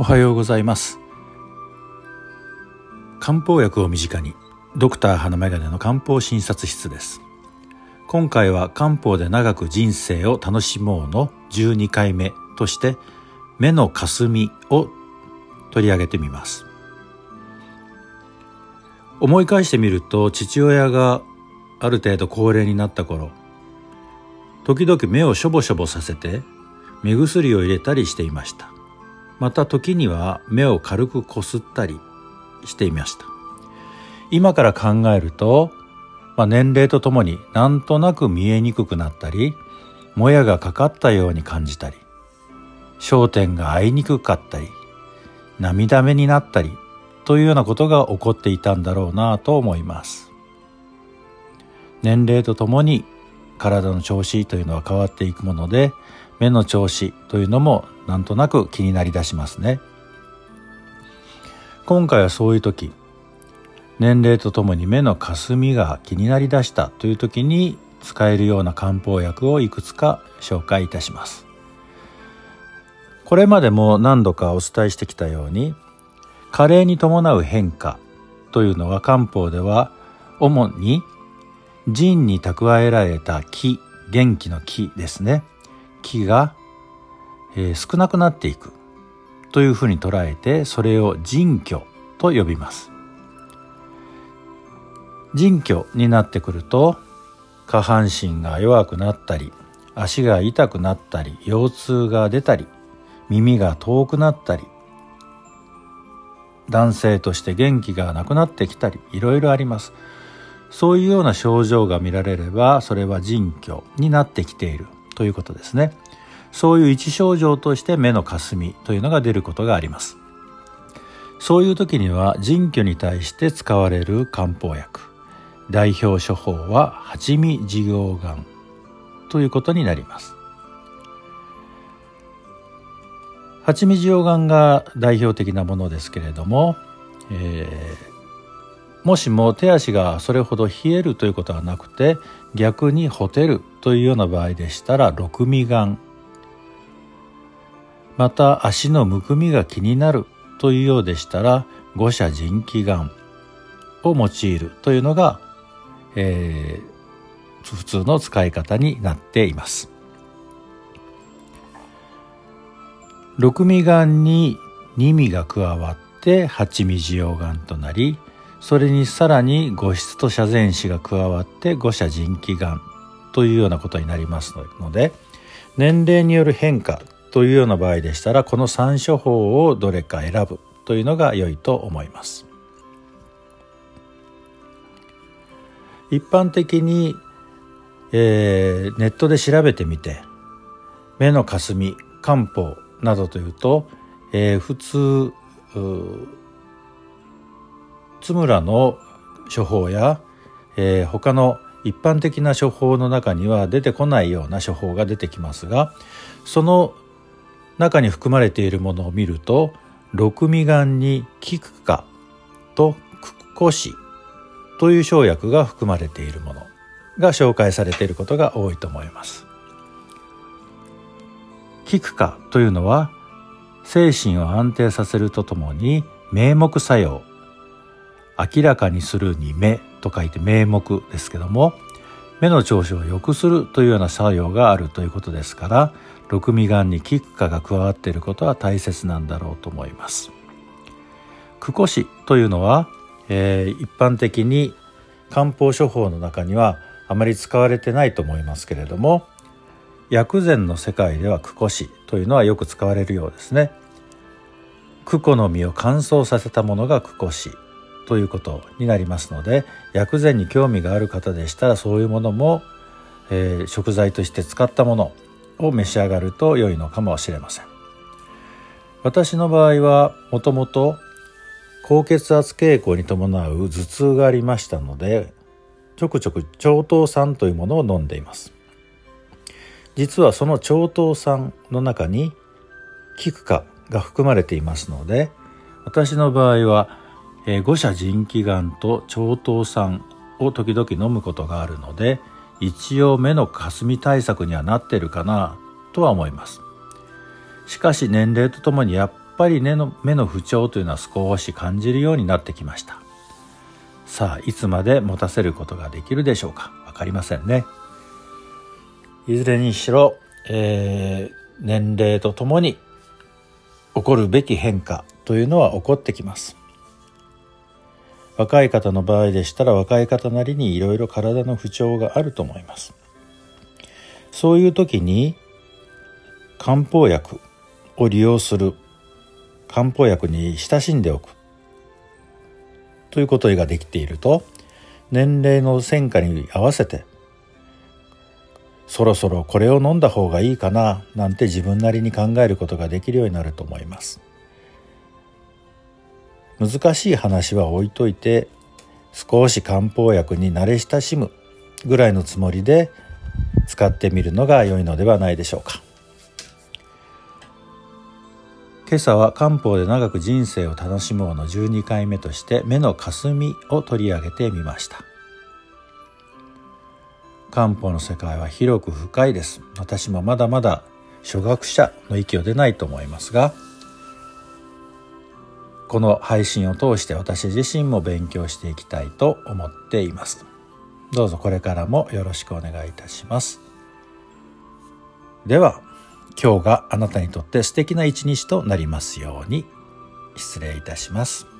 おはようございます。漢方薬を身近にドクター花眼鏡の漢方診察室です。今回は漢方で長く人生を楽しもうの12回目として目の霞を取り上げてみます。思い返してみると父親がある程度高齢になった頃時々目をしょぼしょぼさせて目薬を入れたりしていました。また時には目を軽くこすったりしていました。今から考えると、まあ、年齢とともになんとなく見えにくくなったりもやがかかったように感じたり焦点が合いにくかったり涙目になったりというようなことが起こっていたんだろうなと思います。年齢とともに体の調子というのは変わっていくもので目の調子というのもなんとなく気になりだしますね。今回はそういう時年齢とともに目のかすみが気になりだしたという時に使えるような漢方薬をいくつか紹介いたします。これまでも何度かお伝えしてきたように加齢に伴う変化というのは漢方では主に腎に蓄えられた気元気の気ですね。気が、えー、少なくなっていくというふうに捉えてそれを腎虚と呼びます。腎虚になってくると下半身が弱くなったり足が痛くなったり腰痛が出たり耳が遠くなったり男性として元気がなくなってきたりいろいろあります。そういうような症状が見られればそれは腎虚になってきているということですね。そういう一症状として目のかすみというのが出ることがあります。そういう時には腎虚に対して使われる漢方薬。代表処方は八味事業がんということになります。八味事業がんが代表的なものですけれども、えーもしも手足がそれほど冷えるということはなくて逆にほてるというような場合でしたら六味丸また足のむくみが気になるというようでしたら五者腎気丸を用いるというのが、えー、普通の使い方になっています。六味丸に二味が加わって八味滋養丸となりそれにさらに五質と遮前子が加わって五者腎気丸というようなことになりますので年齢による変化というような場合でしたらこの3処方をどれか選ぶというのが良いと思います。一般的に、えー、ネットで調べてみて目のかすみ漢方などというと、えー、普通津村の処方や、えー、他の一般的な処方の中には出てこないような処方が出てきますがその中に含まれているものを見ると六味丸に菊花とクコシという生薬が含まれているものが紹介されていることが多いと思います。菊花というのは精神を安定させるとともに名目作用明らかにするに目と書いて名目ですけども目の調子を良くするというような作用があるということですから六味丸に菊花が加わっていることは大切なんだろうと思います。クコシというのは、えー、一般的に漢方処方の中にはあまり使われてないと思いますけれども薬膳の世界ではクコシというのはよく使われるようですね。クコの実を乾燥させたものがクコシということになりますので薬膳に興味がある方でしたらそういうものも、えー、食材として使ったものを召し上がると良いのかもしれません。私の場合はもともと高血圧傾向に伴う頭痛がありましたのでちょくちょく腸頭酸というものを飲んでいます。実はその腸頭酸の中に菊花が含まれていますので私の場合はえー、五者腎気丸と腸頭酸を時々飲むことがあるので一応目のかすみ対策にはなってるかなとは思います。しかし年齢とともにやっぱり目の目の不調というのは少し感じるようになってきました。さあいつまで持たせることができるでしょうか？分かりませんね。いずれにしろ、えー、年齢とともに起こるべき変化というのは起こってきます。若い方の場合でしたら若い方なりにいろいろ体の不調があると思います。そういう時に漢方薬を利用する漢方薬に親しんでおく。ということができていると年齢の変化に合わせてそろそろこれを飲んだ方がいいかななんて自分なりに考えることができるようになると思います。難しい話は置いといて少し漢方薬に慣れ親しむぐらいのつもりで使ってみるのが良いのではないでしょうか。今朝は漢方で長く人生を楽しもうの12回目として目の霞を取り上げてみました。漢方の世界は広く深いです。私もまだまだ初学者の域を出ないと思いますがこの配信を通して私自身も勉強していきたいと思っています。どうぞこれからもよろしくお願いいたします。では今日があなたにとって素敵な一日となりますように失礼いたします。